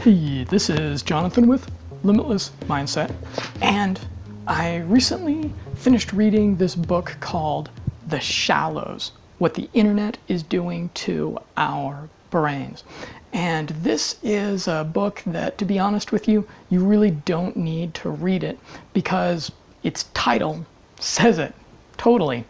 Hey, this is Jonathan with Limitless Mindset, and I recently finished reading this book called The Shallows What the Internet is Doing to Our Brains. And this is a book that, to be honest with you, you really don't need to read it because its title says it totally.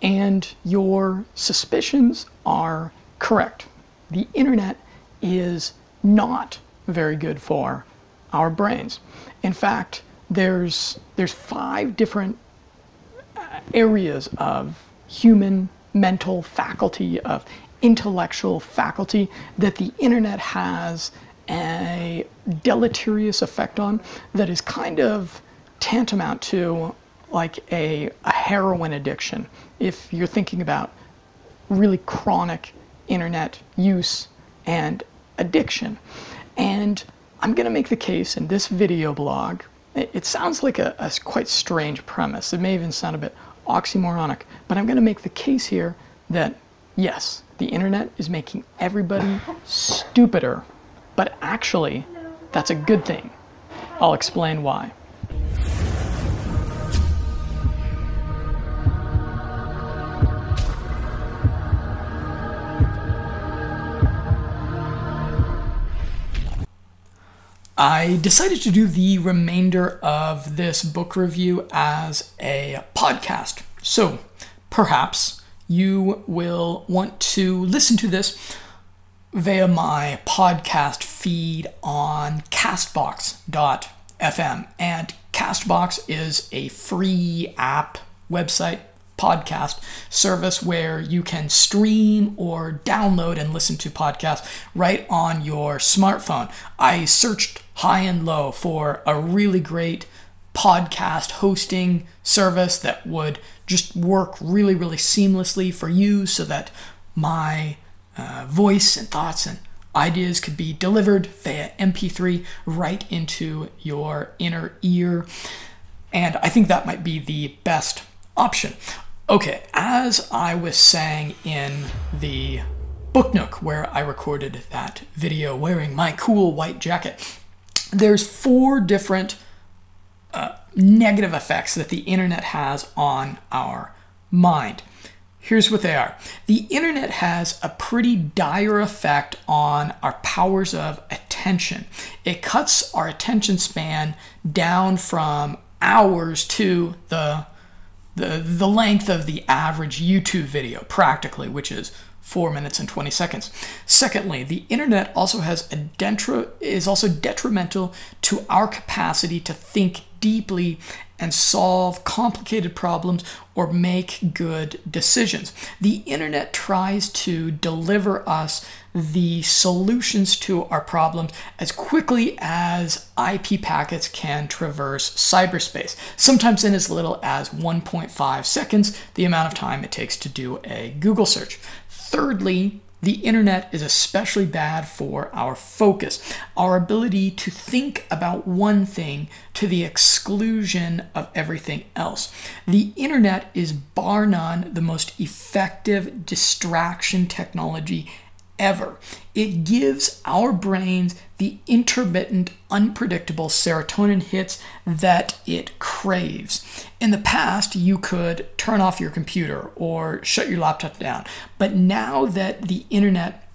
And your suspicions are correct. The internet is not very good for our brains. In fact, there's there's five different uh, areas of human mental faculty of intellectual faculty that the internet has a deleterious effect on that is kind of tantamount to like a, a heroin addiction if you're thinking about really chronic internet use and addiction. And I'm going to make the case in this video blog. It, it sounds like a, a quite strange premise. It may even sound a bit oxymoronic, but I'm going to make the case here that yes, the internet is making everybody stupider, but actually, that's a good thing. I'll explain why. I decided to do the remainder of this book review as a podcast. So perhaps you will want to listen to this via my podcast feed on castbox.fm. And Castbox is a free app website podcast service where you can stream or download and listen to podcasts right on your smartphone. I searched high and low for a really great podcast hosting service that would just work really, really seamlessly for you so that my uh, voice and thoughts and ideas could be delivered via MP3 right into your inner ear. And I think that might be the best option. Okay, as I was saying in the Book Nook where I recorded that video wearing my cool white jacket, there's four different uh, negative effects that the internet has on our mind. Here's what they are the internet has a pretty dire effect on our powers of attention. It cuts our attention span down from hours to the the, the length of the average YouTube video, practically, which is 4 minutes and 20 seconds. Secondly, the internet also has a dentra, is also detrimental to our capacity to think deeply and solve complicated problems or make good decisions. The internet tries to deliver us the solutions to our problems as quickly as IP packets can traverse cyberspace, sometimes in as little as 1.5 seconds, the amount of time it takes to do a Google search. Thirdly, the internet is especially bad for our focus, our ability to think about one thing to the exclusion of everything else. The internet is bar none the most effective distraction technology ever. It gives our brains the intermittent, unpredictable serotonin hits that it craves. In the past, you could turn off your computer or shut your laptop down, but now that the internet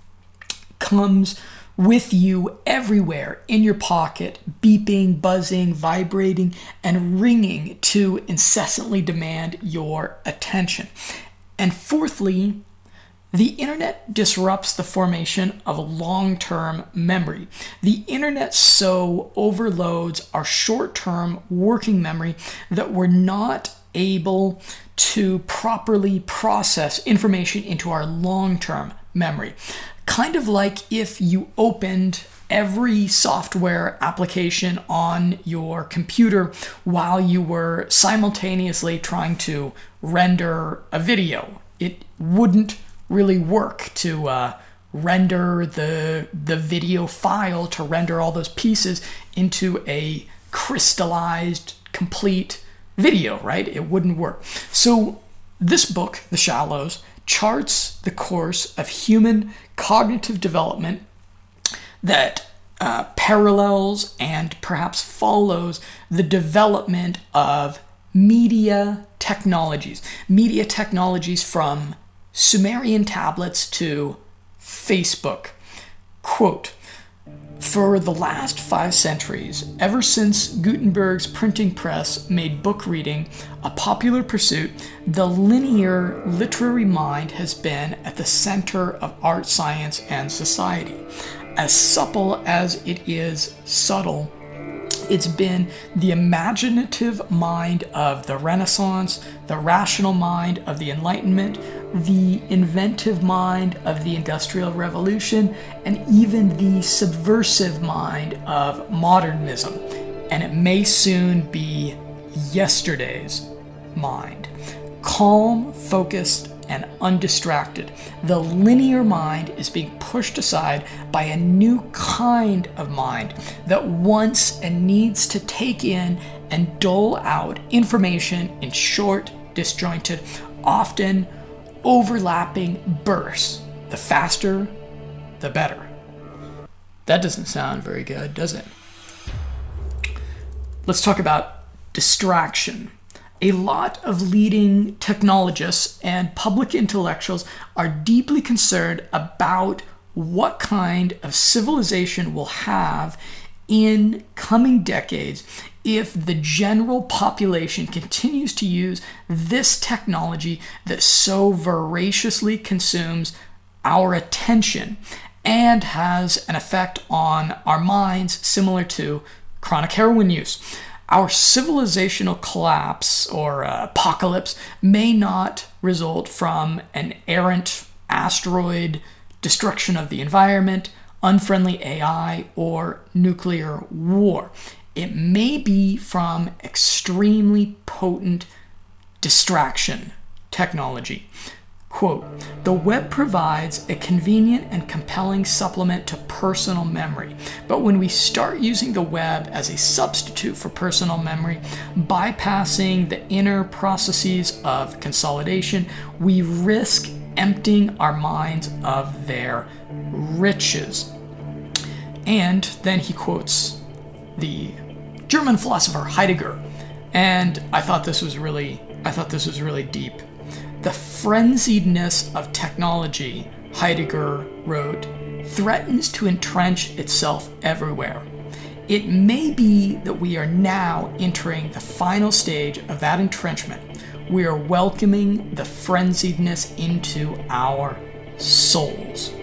comes with you everywhere in your pocket, beeping, buzzing, vibrating, and ringing to incessantly demand your attention. And fourthly, the internet disrupts the formation of long term memory. The internet so overloads our short term working memory that we're not able to properly process information into our long term memory. Kind of like if you opened every software application on your computer while you were simultaneously trying to render a video. It wouldn't really work to uh, render the the video file to render all those pieces into a crystallized complete video right it wouldn't work so this book the shallows charts the course of human cognitive development that uh, parallels and perhaps follows the development of media technologies. Media technologies from Sumerian tablets to Facebook. Quote, for the last five centuries, ever since Gutenberg's printing press made book reading a popular pursuit, the linear literary mind has been at the center of art, science, and society. As supple as it is subtle, it's been the imaginative mind of the Renaissance, the rational mind of the Enlightenment, the inventive mind of the Industrial Revolution, and even the subversive mind of modernism. And it may soon be yesterday's mind. Calm, focused, and undistracted. The linear mind is being pushed aside by a new kind of mind that wants and needs to take in and dole out information in short, disjointed, often overlapping bursts. The faster, the better. That doesn't sound very good, does it? Let's talk about distraction a lot of leading technologists and public intellectuals are deeply concerned about what kind of civilization we'll have in coming decades if the general population continues to use this technology that so voraciously consumes our attention and has an effect on our minds similar to chronic heroin use our civilizational collapse or uh, apocalypse may not result from an errant asteroid, destruction of the environment, unfriendly AI, or nuclear war. It may be from extremely potent distraction technology. Quote, the web provides a convenient and compelling supplement to personal memory, but when we start using the web as a substitute for personal memory, bypassing the inner processes of consolidation, we risk emptying our minds of their riches. And then he quotes the German philosopher Heidegger, and I thought this was really I thought this was really deep. The frenziedness of technology, Heidegger wrote, threatens to entrench itself everywhere. It may be that we are now entering the final stage of that entrenchment. We are welcoming the frenziedness into our souls.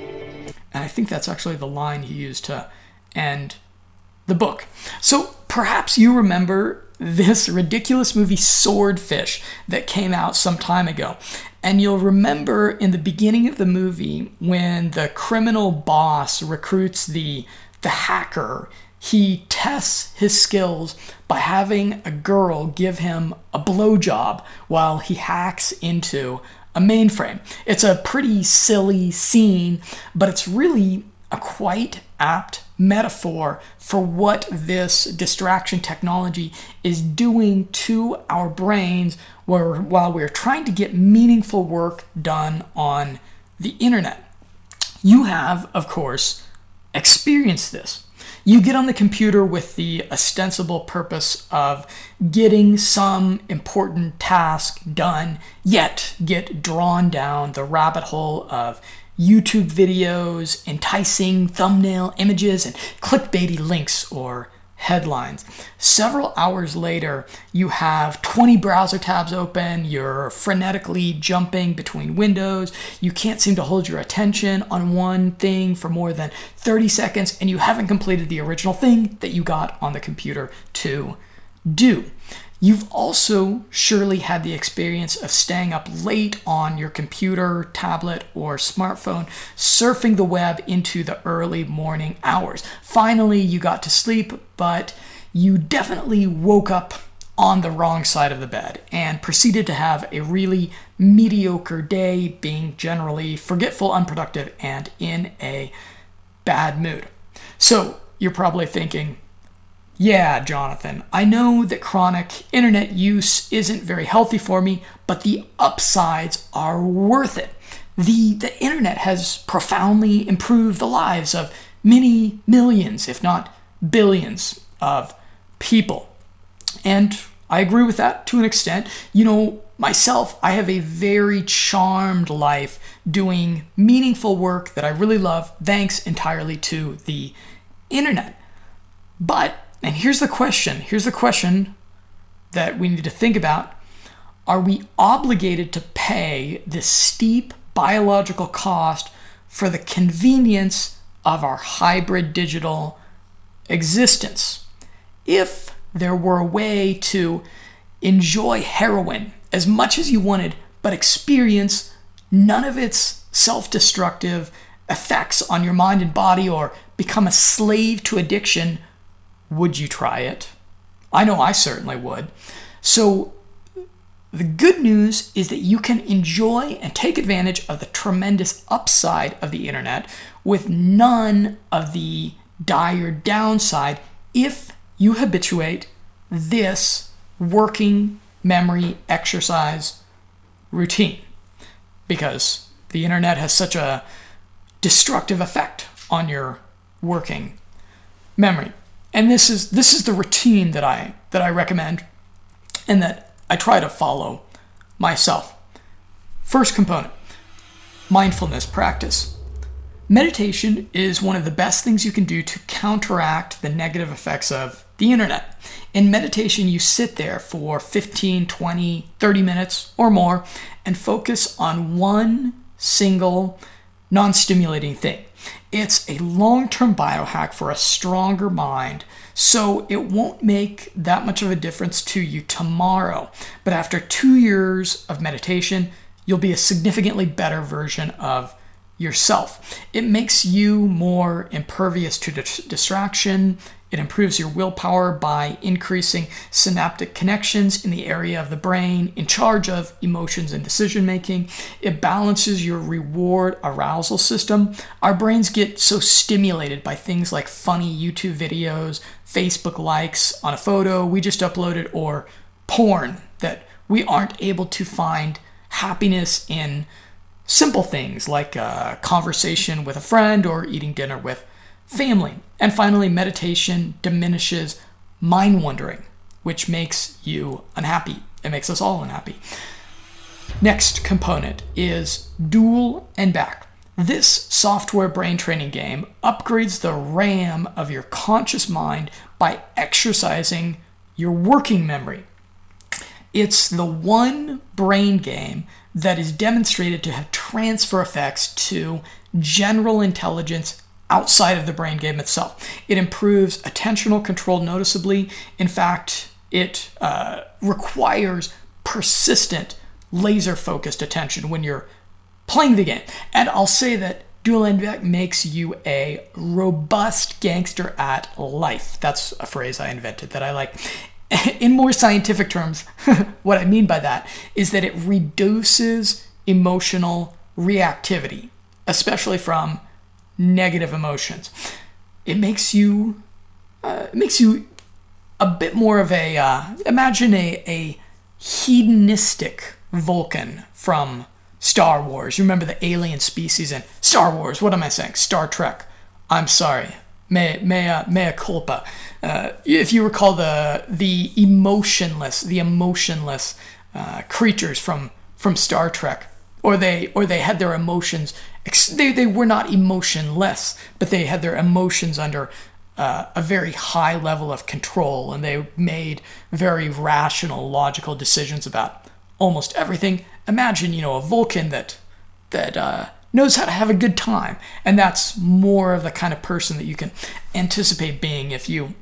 And I think that's actually the line he used to end the book. So perhaps you remember this ridiculous movie Swordfish that came out some time ago. And you'll remember in the beginning of the movie when the criminal boss recruits the the hacker, he tests his skills by having a girl give him a blowjob while he hacks into a mainframe. It's a pretty silly scene, but it's really a quite apt metaphor for what this distraction technology is doing to our brains where, while we're trying to get meaningful work done on the internet. You have, of course, experienced this. You get on the computer with the ostensible purpose of getting some important task done, yet get drawn down the rabbit hole of YouTube videos, enticing thumbnail images, and clickbaity links or headlines. Several hours later, you have 20 browser tabs open, you're frenetically jumping between windows, you can't seem to hold your attention on one thing for more than 30 seconds, and you haven't completed the original thing that you got on the computer to do. You've also surely had the experience of staying up late on your computer, tablet, or smartphone, surfing the web into the early morning hours. Finally, you got to sleep, but you definitely woke up on the wrong side of the bed and proceeded to have a really mediocre day, being generally forgetful, unproductive, and in a bad mood. So, you're probably thinking, yeah, Jonathan, I know that chronic internet use isn't very healthy for me, but the upsides are worth it. The, the internet has profoundly improved the lives of many millions, if not billions, of people. And I agree with that to an extent. You know, myself, I have a very charmed life doing meaningful work that I really love, thanks entirely to the internet. But, and here's the question here's the question that we need to think about are we obligated to pay this steep biological cost for the convenience of our hybrid digital existence? If there were a way to enjoy heroin as much as you wanted, but experience none of its self destructive effects on your mind and body or become a slave to addiction, would you try it? I know I certainly would. So, the good news is that you can enjoy and take advantage of the tremendous upside of the internet with none of the dire downside if you habituate this working memory exercise routine because the internet has such a destructive effect on your working memory. And this is this is the routine that I that I recommend and that I try to follow myself. First component, mindfulness practice. Meditation is one of the best things you can do to counteract the negative effects of the internet. In meditation, you sit there for 15, 20, 30 minutes or more and focus on one single non stimulating thing. It's a long term biohack for a stronger mind, so it won't make that much of a difference to you tomorrow. But after two years of meditation, you'll be a significantly better version of yourself. It makes you more impervious to distraction. It improves your willpower by increasing synaptic connections in the area of the brain in charge of emotions and decision making. It balances your reward arousal system. Our brains get so stimulated by things like funny YouTube videos, Facebook likes on a photo we just uploaded, or porn that we aren't able to find happiness in simple things like a conversation with a friend or eating dinner with family. And finally, meditation diminishes mind wandering, which makes you unhappy. It makes us all unhappy. Next component is Dual N-Back. This software brain training game upgrades the RAM of your conscious mind by exercising your working memory. It's the one brain game that is demonstrated to have transfer effects to general intelligence outside of the brain game itself. It improves attentional control noticeably. In fact, it uh, requires persistent, laser focused attention when you're playing the game. And I'll say that Dual Back makes you a robust gangster at life. That's a phrase I invented that I like. in more scientific terms, what I mean by that is that it reduces emotional reactivity, especially from negative emotions. It makes you uh, it makes you a bit more of a uh, imagine a, a hedonistic Vulcan from Star Wars. You remember the alien species in Star Wars? What am I saying? Star Trek. I'm sorry. Mea, mea, mea culpa. Uh, if you recall the the emotionless, the emotionless uh, creatures from from Star Trek, or they or they had their emotions. They they were not emotionless, but they had their emotions under uh, a very high level of control, and they made very rational, logical decisions about almost everything. Imagine, you know, a Vulcan that that uh, knows how to have a good time, and that's more of the kind of person that you can anticipate being if you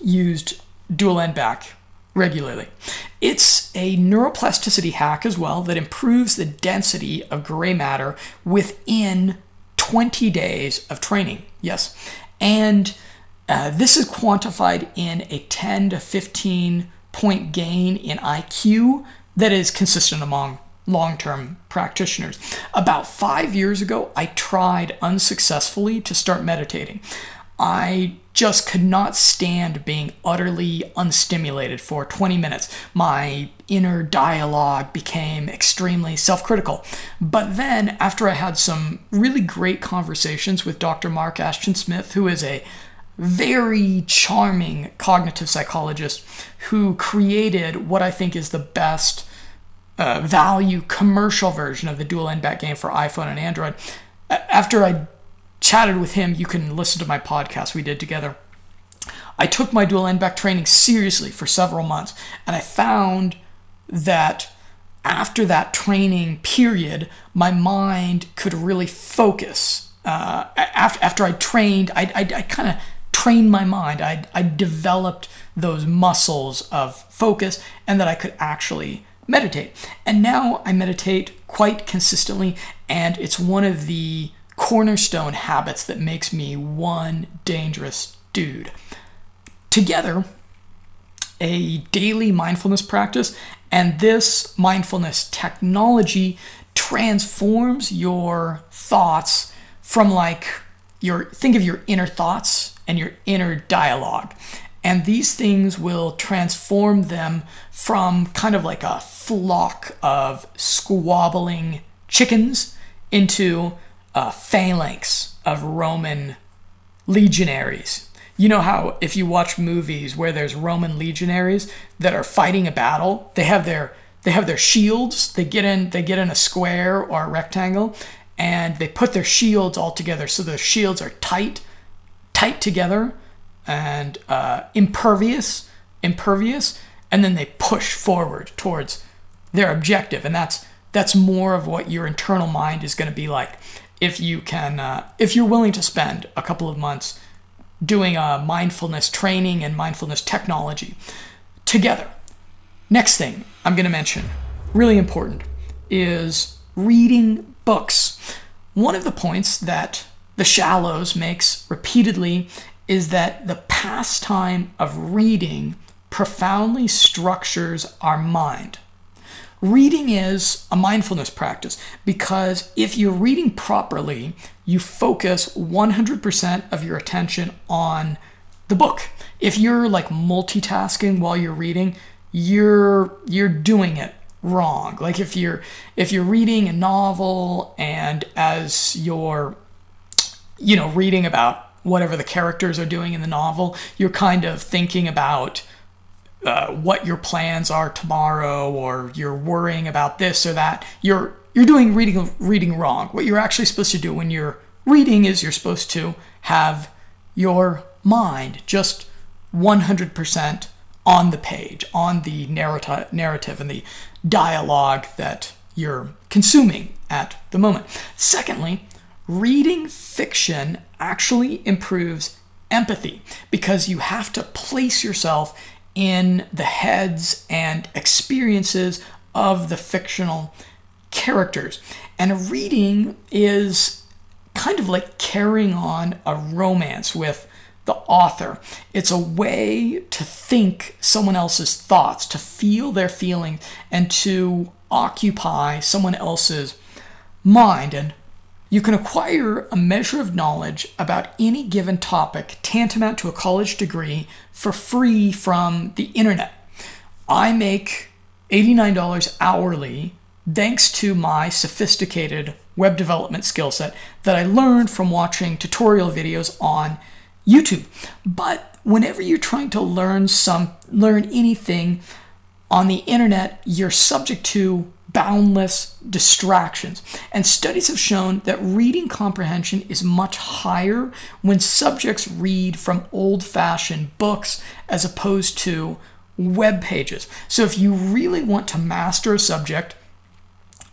used dual n-back regularly. It's a neuroplasticity hack as well that improves the density of gray matter within 20 days of training. Yes. And uh, this is quantified in a 10 to 15 point gain in IQ that is consistent among long term practitioners. About five years ago, I tried unsuccessfully to start meditating. I just could not stand being utterly unstimulated for 20 minutes. My inner dialogue became extremely self critical. But then, after I had some really great conversations with Dr. Mark Ashton Smith, who is a very charming cognitive psychologist who created what I think is the best uh, value commercial version of the dual n-back game for iPhone and Android. After I chatted with him, you can listen to my podcast we did together. I took my dual n-back training seriously for several months, and I found that after that training period, my mind could really focus. Uh, after, after I trained, I, I, I kind of trained my mind. I, I developed those muscles of focus and that I could actually meditate. And now I meditate quite consistently, and it's one of the cornerstone habits that makes me one dangerous dude. Together, a daily mindfulness practice and this mindfulness technology transforms your thoughts from like your think of your inner thoughts and your inner dialogue. And these things will transform them from kind of like a flock of squabbling chickens into a phalanx of Roman legionaries. You know how if you watch movies where there's Roman legionaries that are fighting a battle, they have their they have their shields. They get in they get in a square or a rectangle and they put their shields all together so the shields are tight tight together and uh, impervious, impervious, and then they push forward towards their objective, and that's that's more of what your internal mind is going to be like if you can, uh, if you're willing to spend a couple of months doing a mindfulness training and mindfulness technology together. Next thing I'm going to mention, really important, is reading books. One of the points that the Shallows makes repeatedly is that the pastime of reading profoundly structures our mind. Reading is a mindfulness practice because if you're reading properly, you focus 100% of your attention on the book. If you're like multitasking while you're reading, you're you're doing it wrong. Like if you're if you're reading a novel and as you're you know, reading about whatever the characters are doing in the novel, you're kind of thinking about uh, what your plans are tomorrow, or you're worrying about this or that. You're you're doing reading reading wrong. What you're actually supposed to do when you're reading is you're supposed to have your mind just 100% on the page, on the narrative, narrative and the dialogue that you're consuming at the moment. Secondly, reading fiction actually improves empathy because you have to place yourself in the heads and experiences of the fictional characters. And reading is kind of like carrying on a romance with the author. It's a way to think someone else's thoughts, to feel their feelings, and to occupy someone else's mind. And you can acquire a measure of knowledge about any given topic tantamount to a college degree for free from the internet. I make $89 hourly thanks to my sophisticated web development skill set that I learned from watching tutorial videos on YouTube. But whenever you're trying to learn some learn anything on the internet, you're subject to boundless distractions. And studies have shown that reading comprehension is much higher when subjects read from old fashioned books as opposed to web pages. So if you really want to master a subject,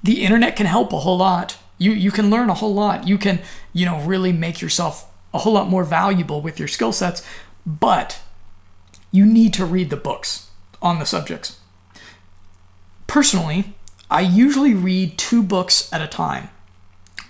the internet can help a whole lot. You, you can learn a whole lot. You can, you know, really make yourself a whole lot more valuable with your skill sets, but you need to read the books on the subjects. Personally, I usually read two books at a time.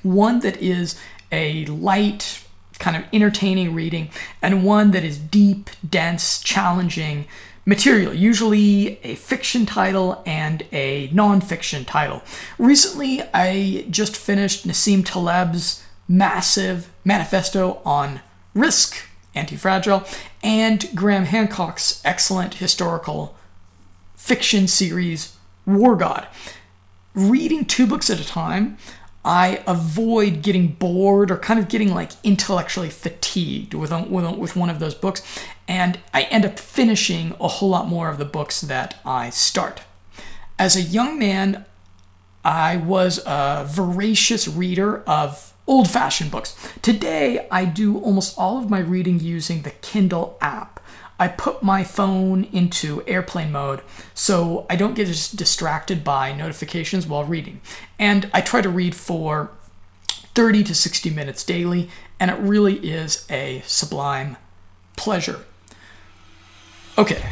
One that is a light, kind of entertaining reading, and one that is deep, dense, challenging material, usually a fiction title and a nonfiction title. Recently, I just finished Nassim Taleb's massive manifesto on risk Anti-Fragile, and Graham Hancock's excellent historical fiction series, War God. Reading two books at a time, I avoid getting bored or kind of getting like intellectually fatigued with, with, one of those books, and I end up finishing a whole lot more of the books that I start. As a young man, I was a voracious reader of old fashioned books. Today, I do almost all of my reading using the Kindle app. I put my phone into airplane mode so I don't get distracted by notifications while reading. And I try to read for 30 to 60 minutes daily, and it really is a sublime pleasure. Okay,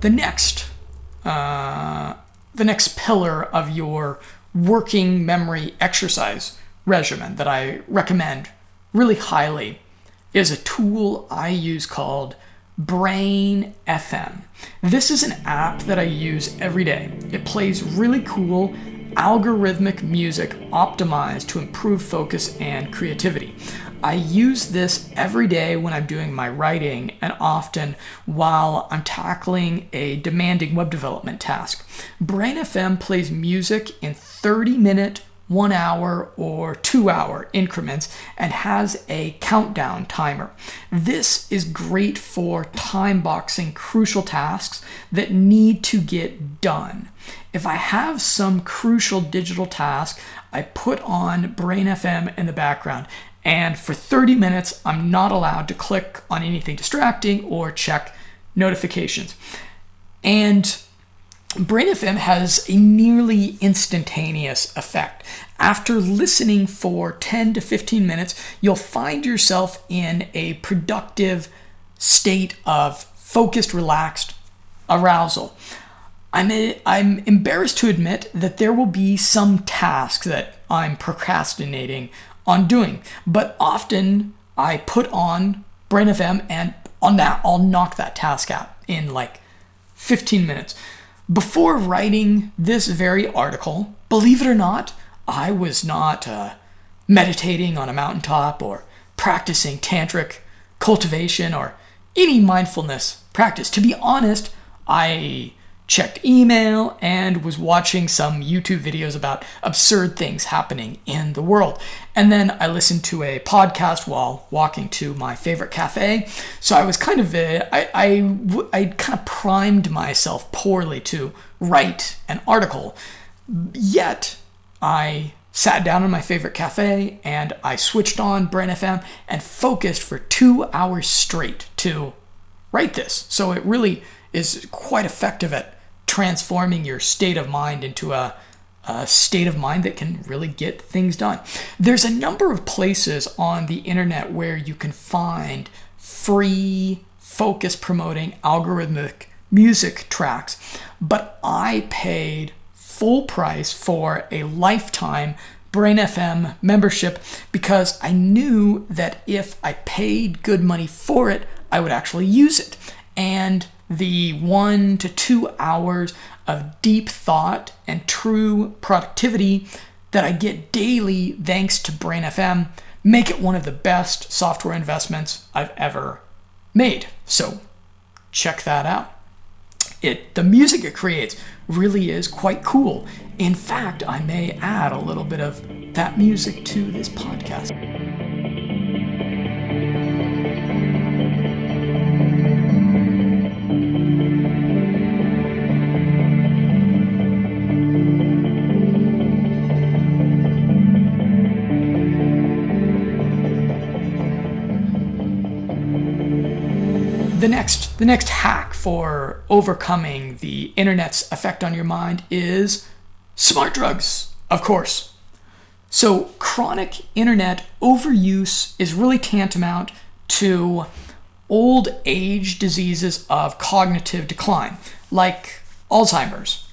the next, uh, the next pillar of your working memory exercise regimen that I recommend really highly is a tool I use called Brain FM. This is an app that I use every day. It plays really cool algorithmic music optimized to improve focus and creativity. I use this every day when I'm doing my writing and often while I'm tackling a demanding web development task. Brain FM plays music in 30 minute one hour or two hour increments and has a countdown timer. This is great for time boxing crucial tasks that need to get done. If I have some crucial digital task, I put on Brain FM in the background. And for 30 minutes, I'm not allowed to click on anything distracting or check notifications. And Brain FM has a nearly instantaneous effect. After listening for 10 to 15 minutes, you'll find yourself in a productive state of focused, relaxed arousal. I'm, a, I'm embarrassed to admit that there will be some tasks that I'm procrastinating on doing, but often I put on Brain FM and on that I'll knock that task out in like 15 minutes. Before writing this very article, believe it or not, I was not uh, meditating on a mountaintop or practicing tantric cultivation or any mindfulness practice. To be honest, I checked email and was watching some YouTube videos about absurd things happening in the world. And then I listened to a podcast while walking to my favorite cafe. So I was kind of, uh, I, I, I kind of primed myself poorly to write an article. Yet I sat down in my favorite cafe and I switched on Brain FM and focused for two hours straight to write this. So it really is quite effective at transforming your state of mind into a, a, state of mind that can really get things done. There's a number of places on the internet where you can find free focus promoting algorithmic music tracks, but I paid full price for a lifetime Brain FM membership because I knew that if I paid good money for it, I would actually use it. And the one to two hours of deep thought and true productivity that I get daily thanks to Brain FM make it one of the best software investments I've ever made. So check that out. It the music it creates really is quite cool. In fact, I may add a little bit of that music to this podcast. The next hack for overcoming the internet's effect on your mind is smart drugs, of course. So chronic internet overuse is really tantamount to old age diseases of cognitive decline, like Alzheimer's.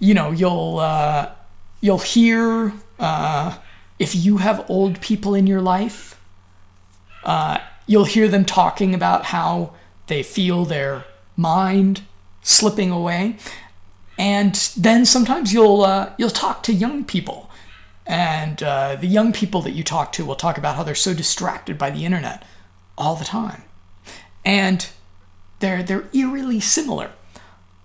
You know, you'll uh, you'll hear uh, if you have old people in your life, uh, you'll hear them talking about how they feel their mind slipping away. And then sometimes you'll uh, you'll talk to young people, and uh, the young people that you talk to will talk about how they're so distracted by the internet all the time. And they're they're eerily similar,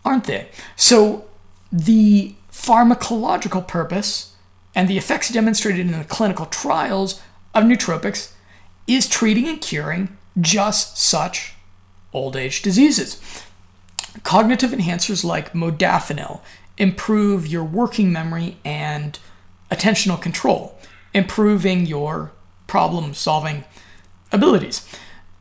aren't they? So the pharmacological purpose and the effects demonstrated in the clinical trials of nootropics is treating and curing just such old age diseases. Cognitive enhancers like modafinil improve your working memory and attentional control, improving your problem solving abilities.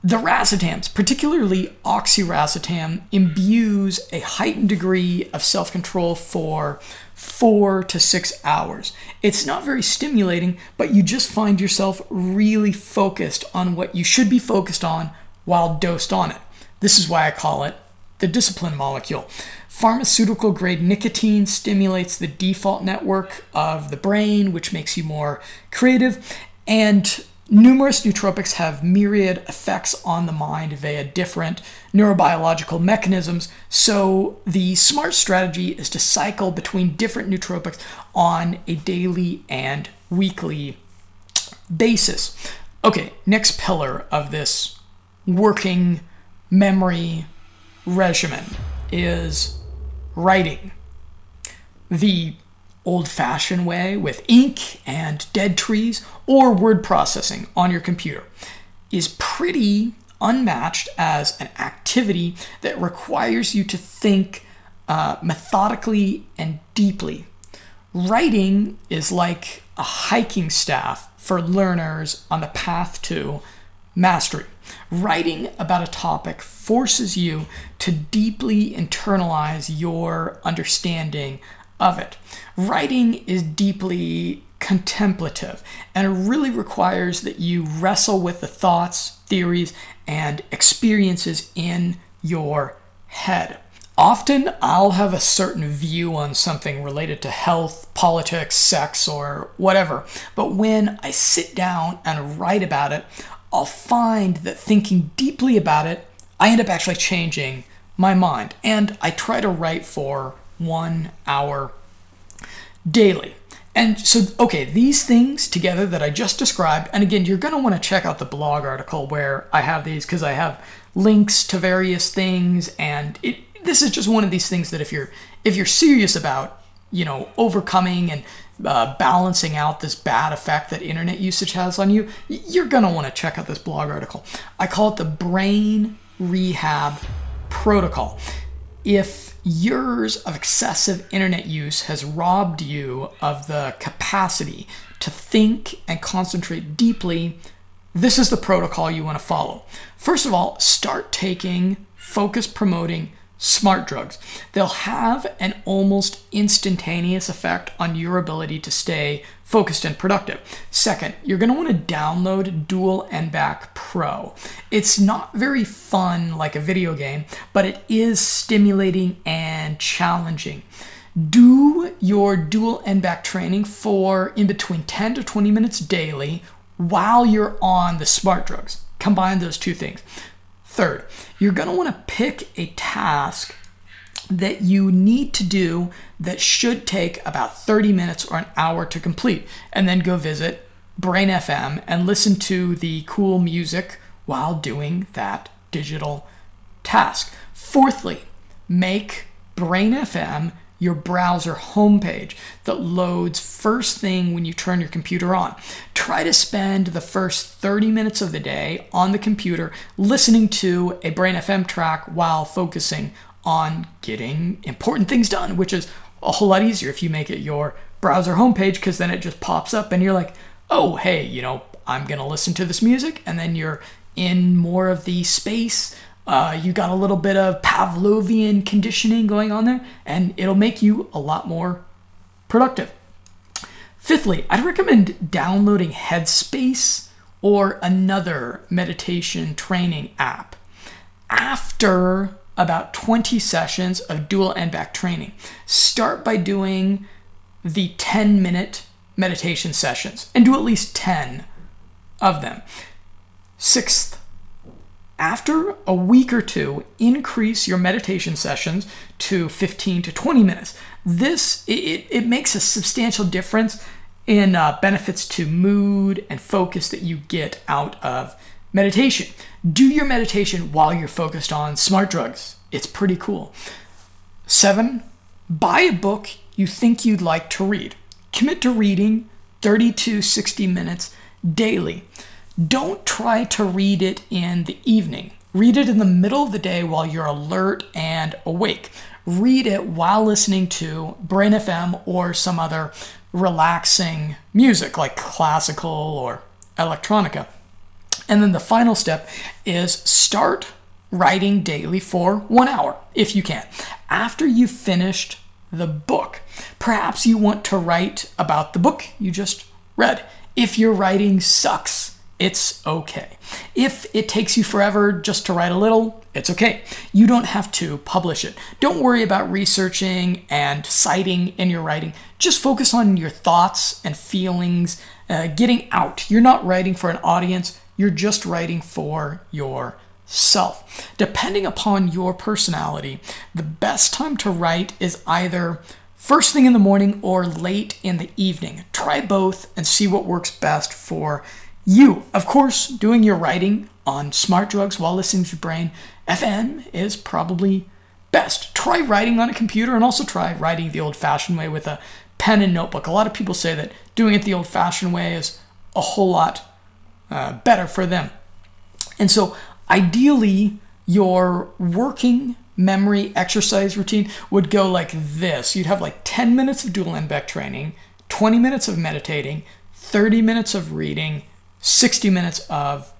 The racetams, particularly oxiracetam, imbues a heightened degree of self control for four to six hours. It's not very stimulating, but you just find yourself really focused on what you should be focused on while dosed on it. This is why I call it the discipline molecule. Pharmaceutical grade nicotine stimulates the default network of the brain, which makes you more creative. And Numerous nootropics have myriad effects on the mind via different neurobiological mechanisms. So, the smart strategy is to cycle between different nootropics on a daily and weekly basis. Okay, next pillar of this working memory regimen is writing. The old fashioned way with ink and dead trees or word processing on your computer is pretty unmatched as an activity that requires you to think uh, methodically and deeply. Writing is like a hiking staff for learners on the path to mastery. Writing about a topic forces you to deeply internalize your understanding of it. Writing is deeply contemplative and it really requires that you wrestle with the thoughts, theories, and experiences in your head. Often I'll have a certain view on something related to health, politics, sex, or whatever, but when I sit down and write about it, I'll find that thinking deeply about it, I end up actually changing my mind. And I try to write for one hour daily. And so, okay, these things together that I just described, and again, you're going to want to check out the blog article where I have these because I have links to various things, and it, this is just one of these things that if you're if you're serious about, you know, overcoming and uh, balancing out this bad effect that internet usage has on you, you're going to want to check out this blog article. I call it the Brain Rehab Protocol. If years of excessive internet use has robbed you of the capacity to think and concentrate deeply, this is the protocol you want to follow. First of all, start taking focus promoting smart drugs. They'll have an almost instantaneous effect on your ability to stay focused and productive. Second, you're going to want to download Dual N-Back Pro. It's not very fun like a video game, but it is stimulating and challenging. Do your Dual N-Back training for in between 10 to 20 minutes daily while you're on the smart drugs. Combine those two things. Third, you're going to want to pick a task that you need to do that should take about 30 minutes or an hour to complete, and then go visit Brain FM and listen to the cool music while doing that digital task. Fourthly, make Brain FM your browser homepage that loads first thing when you turn your computer on. Try to spend the first 30 minutes of the day on the computer listening to a Brain FM track while focusing on getting important things done, which is a whole lot easier if you make it your browser homepage because then it just pops up and you're like, oh, hey, you know, I'm going to listen to this music. And then you're in more of the space uh, you got a little bit of Pavlovian conditioning going on there, and it'll make you a lot more productive. Fifthly, I'd recommend downloading Headspace or another meditation training app after about 20 sessions of dual n-back training. Start by doing the 10 minute meditation sessions and do at least 10 of them. Sixth, after a week or two, increase your meditation sessions to 15 to 20 minutes. This it, it makes a substantial difference in uh, benefits to mood and focus that you get out of meditation. Do your meditation while you're focused on smart drugs. It's pretty cool. Seven, buy a book you think you'd like to read. Commit to reading 30 to 60 minutes daily. Don't try to read it in the evening. Read it in the middle of the day while you're alert and awake. Read it while listening to Brain FM or some other relaxing music like classical or electronica. And then the final step is start writing daily for one hour if you can. After you've finished the book, perhaps you want to write about the book you just read. If your writing sucks, it's okay. If it takes you forever just to write a little, it's okay. You don't have to publish it. Don't worry about researching and citing in your writing. Just focus on your thoughts and feelings uh, getting out. You're not writing for an audience, you're just writing for yourself. Depending upon your personality, the best time to write is either first thing in the morning or late in the evening. Try both and see what works best for you. Of course, doing your writing on smart drugs while listening to Brain FM is probably best. Try writing on a computer and also try writing the old fashioned way with a pen and notebook. A lot of people say that doing it the old fashioned way is a whole lot uh, better for them. And so, ideally, your working memory exercise routine would go like this you'd have like 10 minutes of dual n-back training, 20 minutes of meditating, 30 minutes of reading, 60 minutes of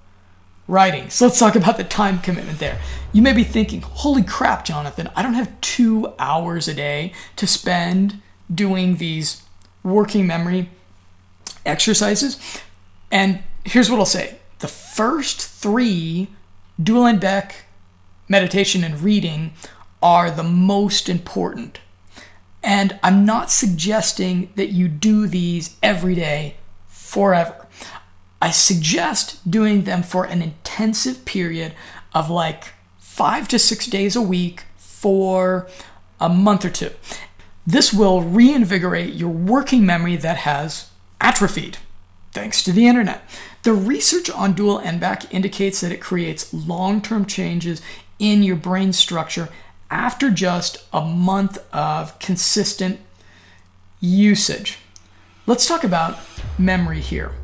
writing. So let's talk about the time commitment there. You may be thinking, holy crap, Jonathan, I don't have two hours a day to spend doing these working memory exercises. And here's what I'll say the first three Dual N-Back meditation and reading are the most important. And I'm not suggesting that you do these every day forever. I suggest doing them for an intensive period of like five to six days a week for a month or two. This will reinvigorate your working memory that has atrophied thanks to the internet. The research on dual n-back indicates that it creates long term changes in your brain structure after just a month of consistent usage. Let's talk about memory here.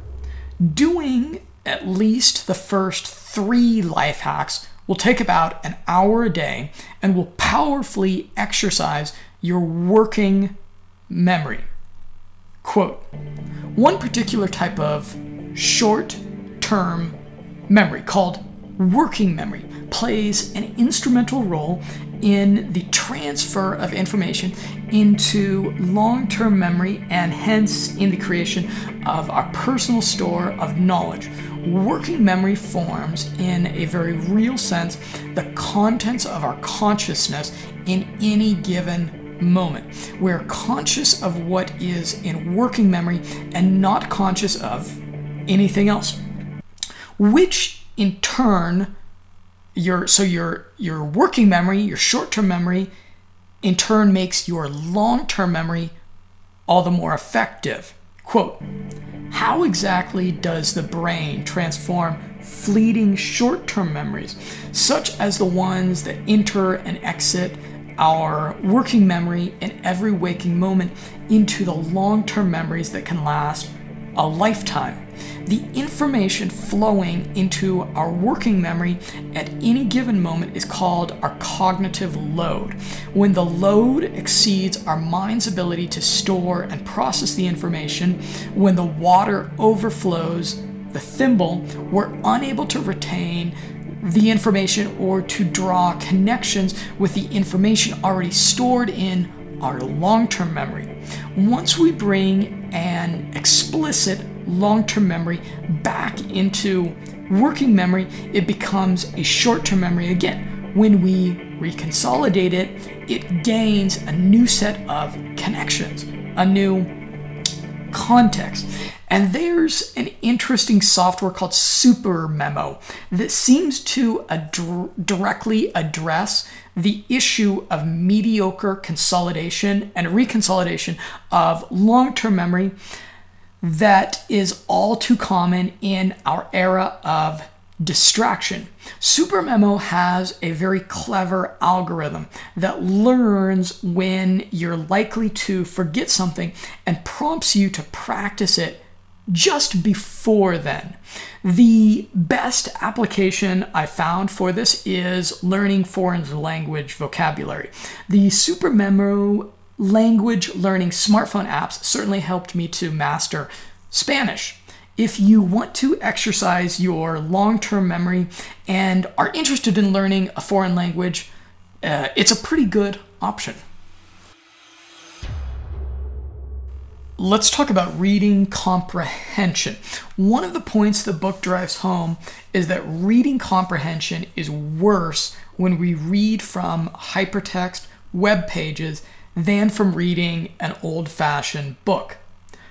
Doing at least the first three life hacks will take about an hour a day and will powerfully exercise your working memory. Quote One particular type of short term memory called working memory plays an instrumental role in the transfer of information into long term memory and hence in the creation of our personal store of knowledge. Working memory forms, in a very real sense, the contents of our consciousness in any given moment. We're conscious of what is in working memory and not conscious of anything else, which in turn your so your your working memory, your short-term memory in turn makes your long-term memory all the more effective. Quote, how exactly does the brain transform fleeting short term memories, such as the ones that enter and exit our working memory in every waking moment, into the long term memories that can last a lifetime? the information flowing into our working memory at any given moment is called our cognitive load. When the load exceeds our mind's ability to store and process the information, when the water overflows the thimble, we're unable to retain the information or to draw connections with the information already stored in our long term memory. Once we bring an explicit long term memory back into working memory, it becomes a short term memory again. When we reconsolidate it, it gains a new set of connections, a new context. And there's an interesting software called SuperMemo that seems to ad- directly address the issue of mediocre consolidation and reconsolidation of long term memory that is all too common in our era of distraction. SuperMemo has a very clever algorithm that learns when you're likely to forget something and prompts you to practice it just before then. The best application I found for this is learning foreign language vocabulary. The SuperMemo language learning smartphone apps certainly helped me to master Spanish. If you want to exercise your long term memory and are interested in learning a foreign language, uh, it's a pretty good option. Let's talk about reading comprehension. One of the points the book drives home is that reading comprehension is worse when we read from hypertext web pages than from reading an old fashioned book.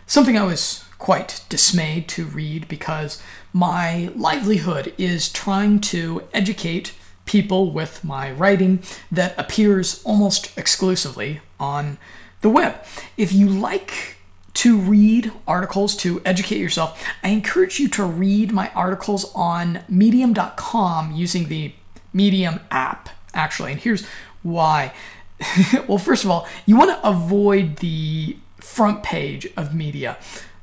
Something I was quite dismayed to read because my livelihood is trying to educate people with my writing that appears almost exclusively on the web. If you like to read articles to educate yourself, I encourage you to read my articles on medium.com using the Medium app, actually. And here's why. well, first of all, you want to avoid the front page of media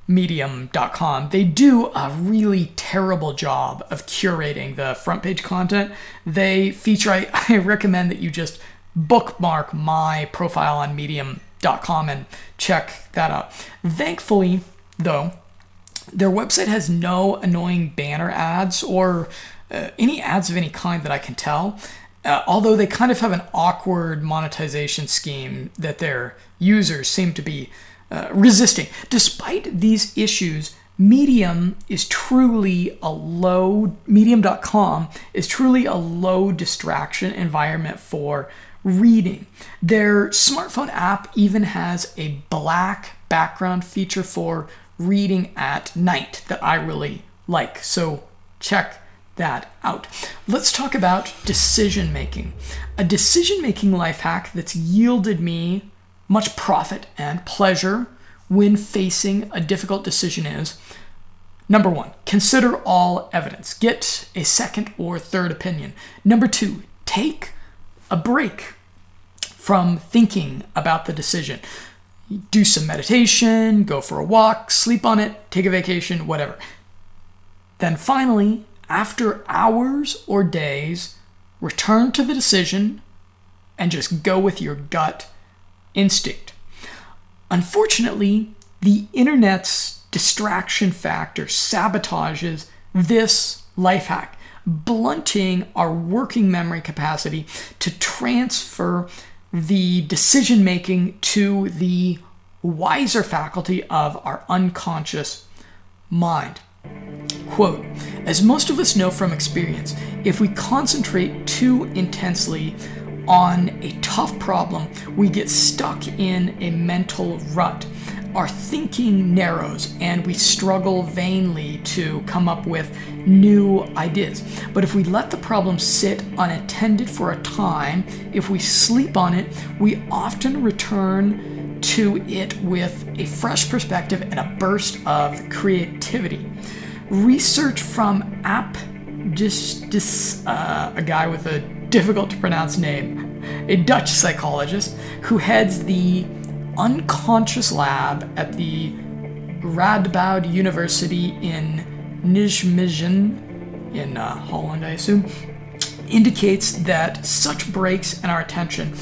medium.com they do a really terrible job of curating the front page content they feature I, I, recommend that you just bookmark my profile on medium.com and check that out thankfully though their website has no annoying banner ads or uh, any ads of any kind that i can tell uh, although they kind of have an awkward monetization scheme that their users seem to be uh, resisting. Despite these issues, Medium is truly a low, medium.com is truly a low distraction environment for reading. Their smartphone app even has a black background feature for reading at night that I really like. So check that out. Let's talk about decision making. A decision making life hack that's yielded me much profit and pleasure when facing a difficult decision is number one, consider all evidence, get a second or third opinion. Number two, take a break from thinking about the decision. Do some meditation, go for a walk, sleep on it, take a vacation, whatever. Then finally, after hours or days, return to the decision and just go with your gut instinct. Unfortunately, the internet's distraction factor sabotages this life hack, blunting our working memory capacity to transfer the decision making to the wiser faculty of our unconscious mind. Quote, as most of us know from experience, if we concentrate too intensely on a tough problem, we get stuck in a mental rut. Our thinking narrows and we struggle vainly to come up with new ideas. But if we let the problem sit unattended for a time, if we sleep on it, we often return to it with a fresh perspective and a burst of creativity. Research from App just, just uh, a guy with a difficult to pronounce name, a Dutch psychologist who heads the unconscious lab at the Radboud University in Nijmegen, in uh, Holland, I assume, indicates that such breaks in our attention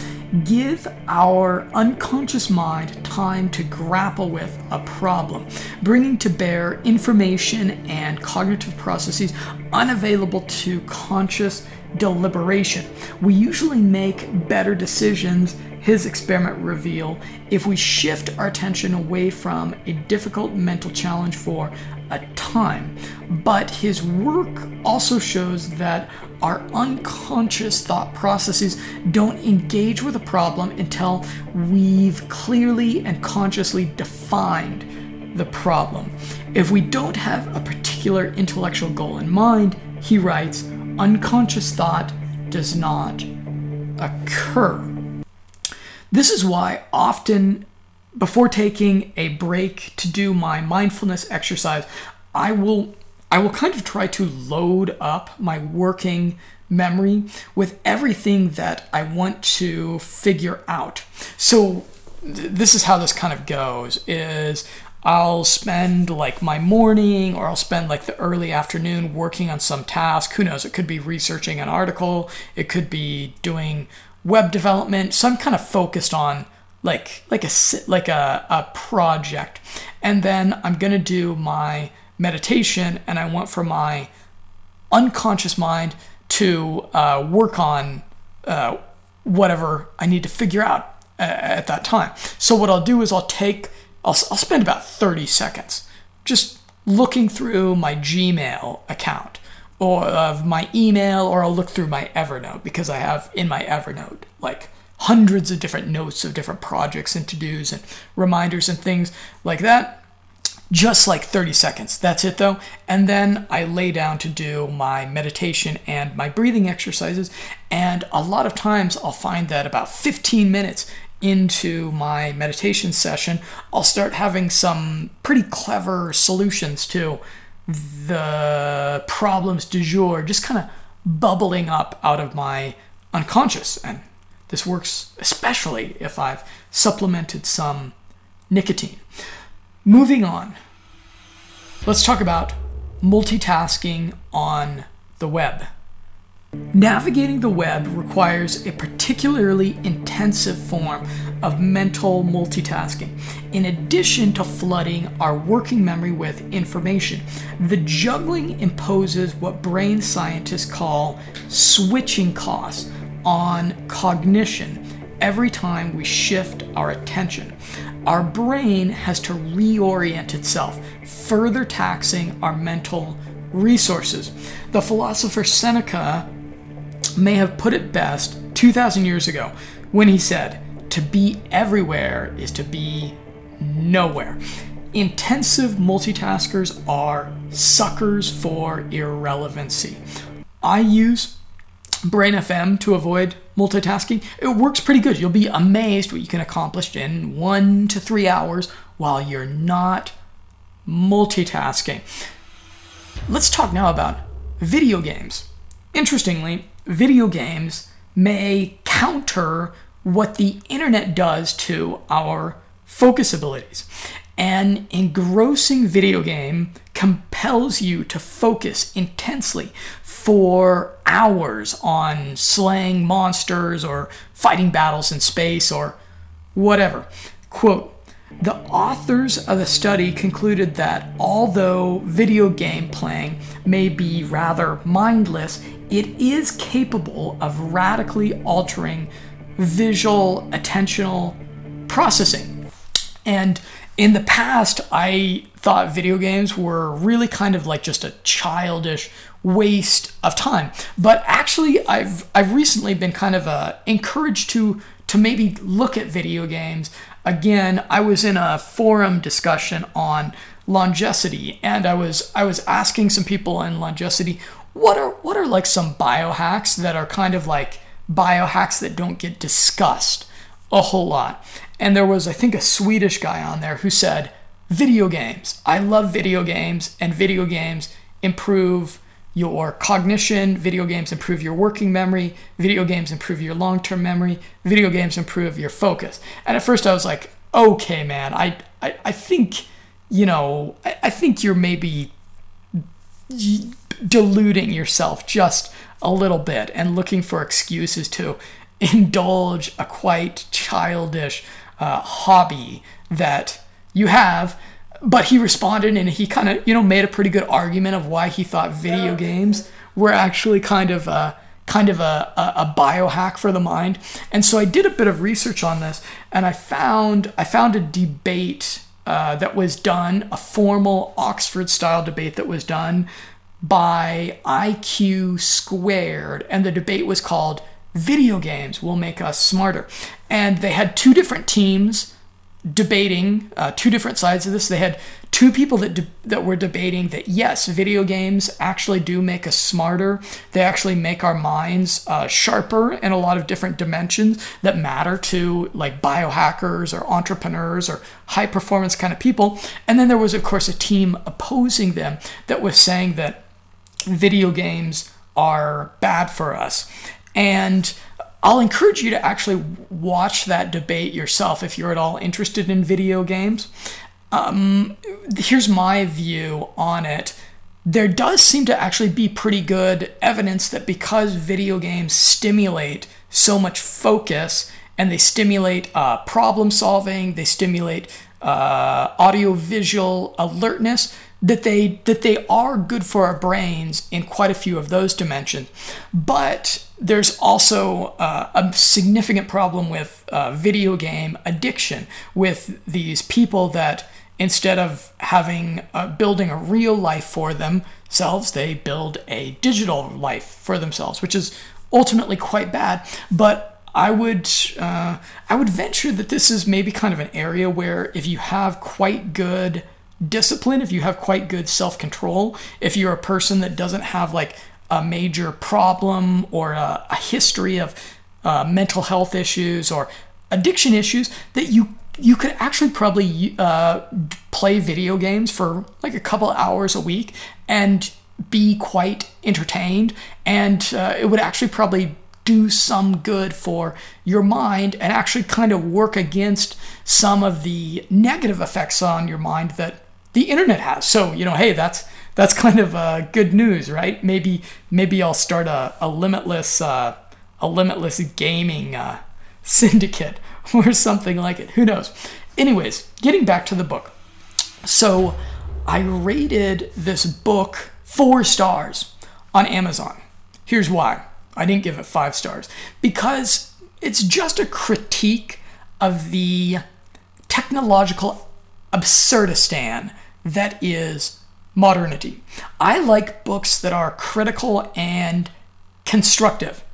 give our unconscious mind time to grapple with a problem, bringing to bear information and cognitive processes unavailable to conscious deliberation. We usually make better decisions, his experiment reveal, if we shift our attention away from a difficult mental challenge for a time. But his work also shows that our unconscious thought processes don't engage with a problem until we've clearly and consciously defined the problem. If we don't have a particular intellectual goal in mind, he writes, unconscious thought does not occur. This is why often before taking a break to do my mindfulness exercise, I will I will kind of try to load up my working memory with everything that I want to figure out. So th- this is how this kind of goes is I'll spend like my morning or I'll spend like the early afternoon working on some task. Who knows? It could be researching an article, it could be doing web development. So I'm kind of focused on like like a like a, a project. And then I'm to do my meditation and I want for my unconscious mind to uh, work on uh, whatever I need to figure out uh, at that time. So what I'll do is I'll take I'll, I'll spend about 30 seconds just looking through my Gmail account or of my email, or I'll look through my Evernote because I have in my Evernote like hundreds of different notes of different projects and to dos and reminders and things like that. Just like 30 seconds. That's it though. And then I lay down to do my meditation and my breathing exercises. And a lot of times I'll find that about 15 minutes into my meditation session, I'll start having some pretty clever solutions to the problems du jour, just kind of bubbling up out of my unconscious. And this works especially if I've supplemented some nicotine. Moving on, let's talk about multitasking on the web. Navigating the web requires a particularly intensive form of mental multitasking. In addition to flooding our working memory with information, the juggling imposes what brain scientists call switching costs on cognition every time we shift our attention. Our brain has to reorient itself, further taxing our mental resources. The philosopher Seneca may have put it best 2,000 years ago when he said, To be everywhere is to be nowhere. Intensive multitaskers are suckers for irrelevancy. I use Brain FM to avoid multitasking. It works pretty good. You'll be amazed what you can accomplish in one to three hours while you're not multitasking. Let's talk now about video games. Interestingly, video games may counter what the internet does to our focus abilities. An engrossing video game compels you to focus intensely for hours on slaying monsters or fighting battles in space or whatever. Quote, the authors of the study concluded that although video game playing may be rather mindless, it is capable of radically altering visual attentional processing. And in the past, I thought video games were really kind of like just a childish waste of time. But actually, I've I've recently been kind of uh, encouraged to to maybe look at video games again. I was in a forum discussion on longevity, and I was I was asking some people in longevity what are what are like some biohacks that are kind of like biohacks that don't get discussed a whole lot. And there was I think a Swedish guy on there who said video games. I love video games and video games improve your cognition, video games improve your working memory, video games improve your long-term memory, video games improve your focus. And at first I was like, okay, man, I I, I think, you know, I, I think you're maybe deluding yourself just a little bit and looking for excuses to indulge a quite childish uh, hobby that you have. But he responded and he kind of, you know, made a pretty good argument of why he thought video games were actually kind of a, kind of a, a, a biohack for the mind. And so I did a bit of research on this and I found I found a debate uh, that was done, a formal Oxford style debate that was done by IQ squared, and the debate was called Video Games Will Make Us Smarter. And they had two different teams debating uh, two different sides of this. They had two people that de- that were debating that yes, video games actually do make us smarter. They actually make our minds uh, sharper in a lot of different dimensions that matter to like biohackers or entrepreneurs or high performance kind of people. And then there was of course a team opposing them that was saying that video games are bad for us. And I'll encourage you to actually watch that debate yourself if you're at all interested in video games. Um, here's my view on it. There does seem to actually be pretty good evidence that because video games stimulate so much focus and they stimulate uh, problem solving, they stimulate uh, audio visual alertness, that they that they are good for our brains in quite a few of those dimensions. But there's also uh, a significant problem with uh, video game addiction with these people that instead of having uh, building a real life for themselves they build a digital life for themselves which is ultimately quite bad but i would uh, i would venture that this is maybe kind of an area where if you have quite good discipline if you have quite good self-control if you're a person that doesn't have like a major problem or a, a history of uh, mental health issues or addiction issues that you you could actually probably uh, play video games for like a couple hours a week and be quite entertained. And uh, it would actually probably do some good for your mind and actually kind of work against some of the negative effects on your mind that the internet has so you know hey that's that's kind of uh, good news, right? Maybe maybe I'll start a, a limitless uh, a limitless gaming uh, syndicate or something like it. Who knows? Anyways, getting back to the book. So I rated this book four stars on Amazon. Here's why. I didn't give it five stars because it's just a critique of the technological absurdistan that is modernity. I like books that are critical and constructive.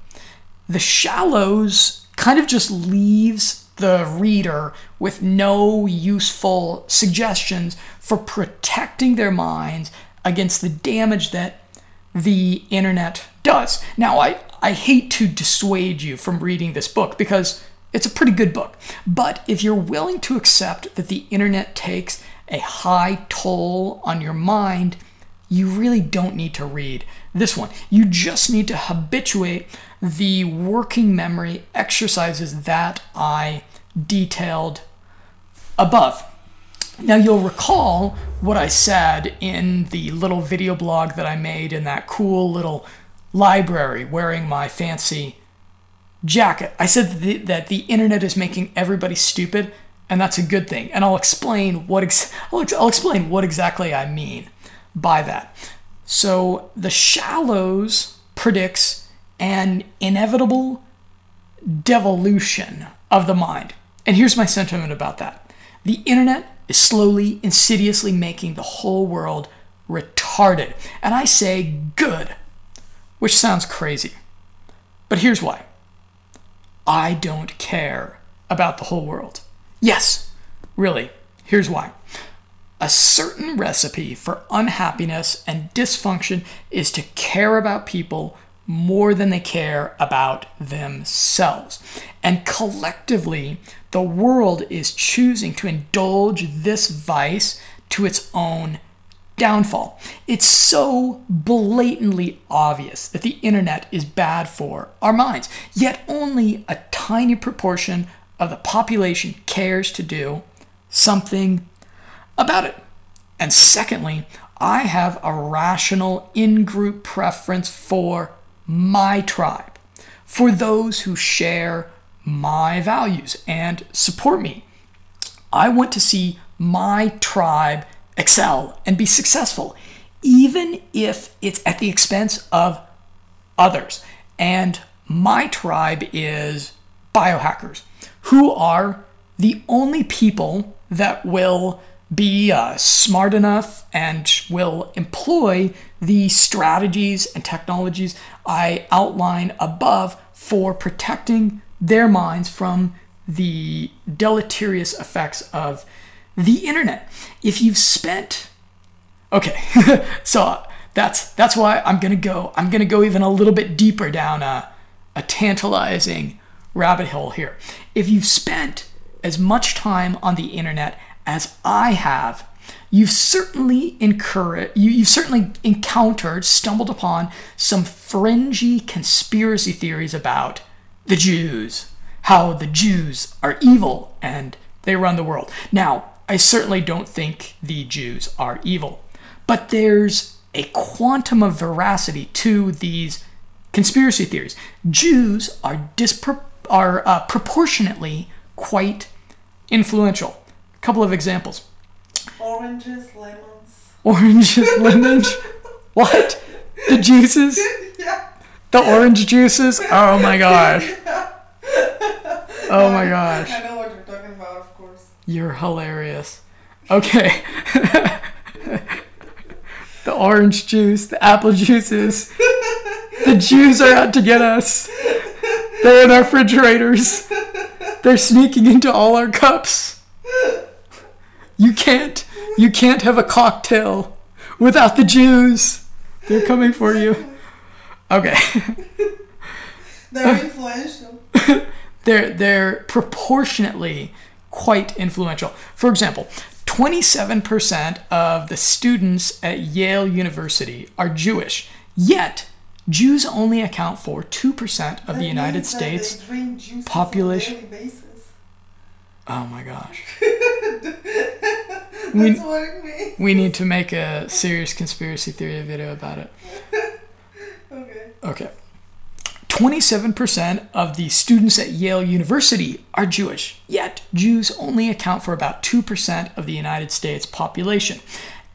The Shallows kind of just leaves the reader with no useful suggestions for protecting their minds against the damage that the internet does. Now, I, I hate to dissuade you from reading this book because it's a pretty good book. But if you're willing to accept that the internet takes a high toll on your mind, you really don't need to read this one. You just need to habituate the working memory exercises that I detailed above. Now, you'll recall what I said in the little video blog that I made in that cool little library wearing my fancy jacket. I said that the, that the internet is making everybody stupid and that's a good thing. And I'll explain what ex- I'll, ex- I'll explain what exactly I mean by that. So the shallows predicts an inevitable devolution of the mind. And here's my sentiment about that. The internet is slowly, insidiously making the whole world retarded. And I say good, which sounds crazy. But here's why I don't care about the whole world. Yes, really. Here's why. A certain recipe for unhappiness and dysfunction is to care about people more than they care about themselves. And collectively, the world is choosing to indulge this vice to its own downfall. It's so blatantly obvious that the internet is bad for our minds, yet only a tiny proportion of the population cares to do something about it. And secondly, I have a rational in group preference for my tribe, for those who share my values and support me. I want to see my tribe excel and be successful, even if it's at the expense of others. And my tribe is biohackers who are the only people that will be uh, smart enough and will employ the strategies and technologies I outline above for protecting their minds from the deleterious effects of the internet. If you've spent Okay. so that's that's why I'm to go I'm to go even a little bit deeper down a a tantalizing rabbit hole here. If you've spent as much time on the internet as I have, you've certainly incurred you, you've certainly encountered stumbled upon some fringy conspiracy theories about the Jews how the Jews are evil and they run the world. Now, I certainly don't think the Jews are evil, but there's a quantum of veracity to these conspiracy theories. Jews are dispro- are uh, proportionately quite influential. A couple of examples. Oranges, lemons. Oranges, lemons. what? The juices? Yeah. The orange juices? Oh my gosh. Oh my gosh. I know what you're talking about, of course. You're hilarious. Okay. the orange juice, the apple juices. The Jews are out to get us. They're in our refrigerators. They're sneaking into all our cups. You can't you can't have a cocktail without the Jews. They're coming for you. Okay. They're influential. they're they're proportionately quite influential. For example, 27% of the students at Yale University are Jewish, yet Jews only account for 2% of That the United means that they States population- On a daily basis. Oh my gosh. That's We- what it means. We need to make a serious conspiracy theory video about it. Okay. Okay. 27% of the students at Yale University are Jewish, yet Jews only account for about 2% of the United States population.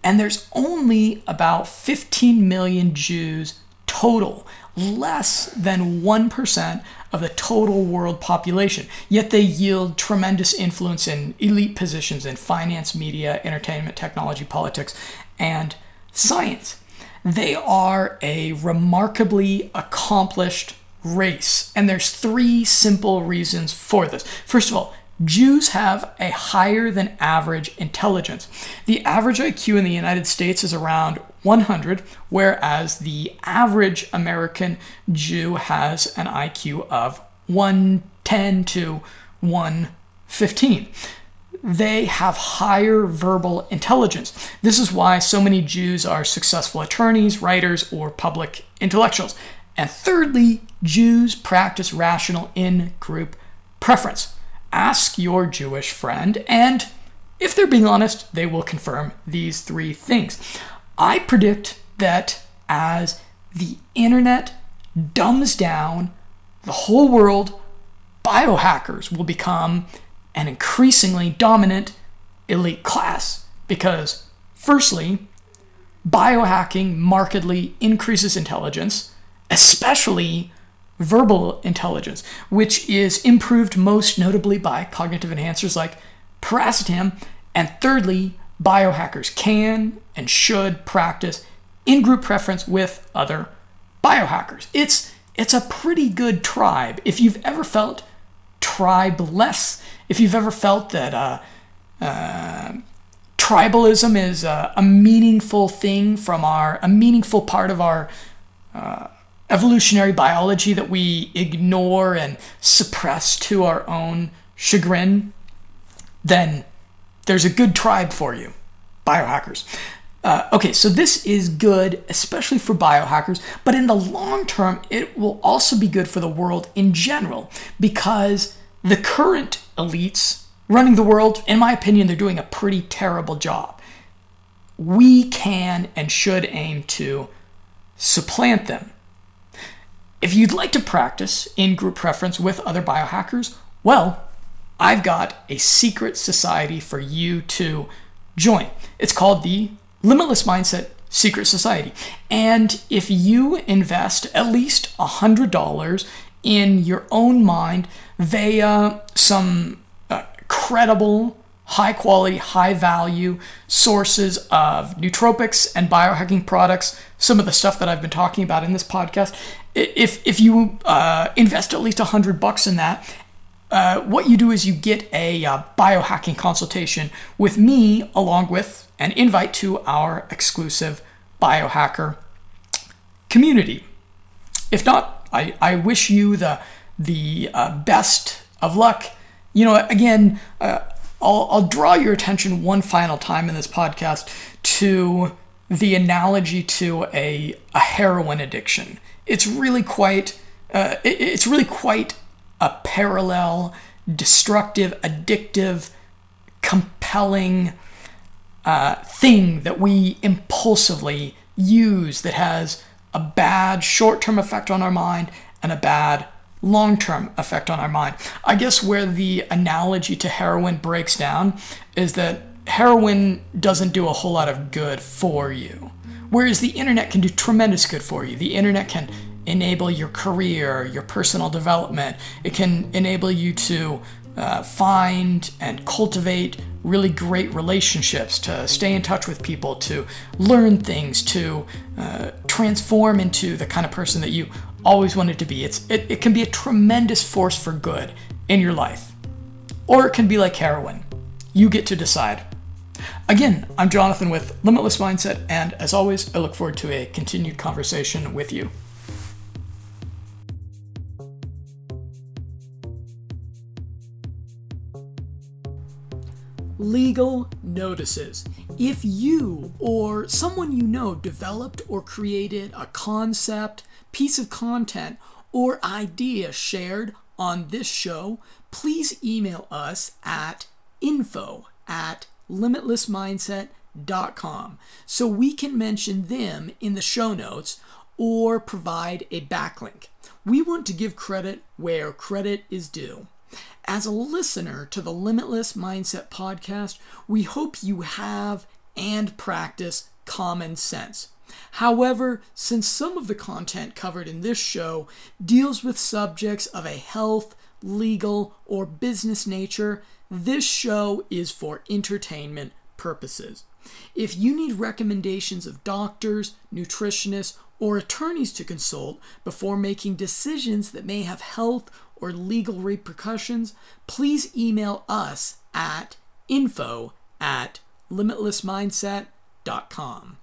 And there's only about 15 million Jews total, less than 1% of the total world population. Yet they yield tremendous influence in elite positions in finance, media, entertainment, technology, politics, and science. They are a remarkably accomplished race. And there's three simple reasons for this. First of all, Jews have a higher than average intelligence. The average IQ in the United States is around 100, whereas the average American Jew has an IQ of 110 to 115 they have higher verbal intelligence. This is why so many Jews are successful attorneys, writers, or public intellectuals. And thirdly, Jews practice rational in group preference. Ask your Jewish friend, and if they're being honest, they will confirm these three things. I predict that as the internet dumbs down the whole world, biohackers will become an increasingly dominant elite class because, firstly, biohacking markedly increases intelligence, especially verbal intelligence, which is improved most notably by cognitive enhancers like piracetam. And thirdly, biohackers can and should practice in group preference with other biohackers. It's it's a pretty good tribe. If you've ever felt tribeless, if you've ever felt that uh, uh, tribalism is a, a meaningful thing from our a meaningful part of our uh, evolutionary biology that we ignore and suppress to our own chagrin, then there's a good tribe for you, biohackers. Uh, okay, so this is good, especially for biohackers, but in the long term, it will also be good for the world in general because the current elites running the world, in my opinion, they're doing a pretty terrible job. We can and should aim to supplant them. If you'd like to practice in group preference with other biohackers, well, I've got a secret society for you to join. It's called the Limitless Mindset Secret Society. And if you invest at least $100 in your own mind via some uh, credible, high quality, high value sources of nootropics and biohacking products, some of the stuff that I've been talking about in this podcast, if, if you uh, invest at least a 100 bucks in that, uh, what you do is you get a uh, biohacking consultation with me, along with an invite to our exclusive biohacker community. If not, I, I wish you the the uh, best of luck. You know, again, uh, I'll, I'll draw your attention one final time in this podcast to the analogy to a, a heroin addiction. It's really quite uh, it, it's really quite a parallel, destructive, addictive, compelling uh, thing that we impulsively use that has a bad short term effect on our mind and a bad long term effect on our mind. I guess where the analogy to heroin breaks down is that heroin doesn't do a whole lot of good for you, whereas the internet can do tremendous good for you. The internet can enable your career, your personal development, it can enable you to uh, find and cultivate really great relationships, to stay in touch with people, to learn things, to uh, transform into the kind of person that you always wanted to be. It's, it, it can be a tremendous force for good in your life. Or it can be like heroin. You get to decide. Again, I'm Jonathan with Limitless Mindset, and as always, I look forward to a continued conversation with you. Legal notices. If you or someone you know developed or created a concept, piece of content, or idea shared on this show, please email us at info at limitlessmindset.com so we can mention them in the show notes or provide a backlink. We want to give credit where credit is due. As a listener to the Limitless Mindset podcast, we hope you have and practice common sense. However, since some of the content covered in this show deals with subjects of a health, legal, or business nature, this show is for entertainment purposes. If you need recommendations of doctors, nutritionists, or attorneys to consult before making decisions that may have health or legal repercussions, please email us at info at limitlessmindset.com.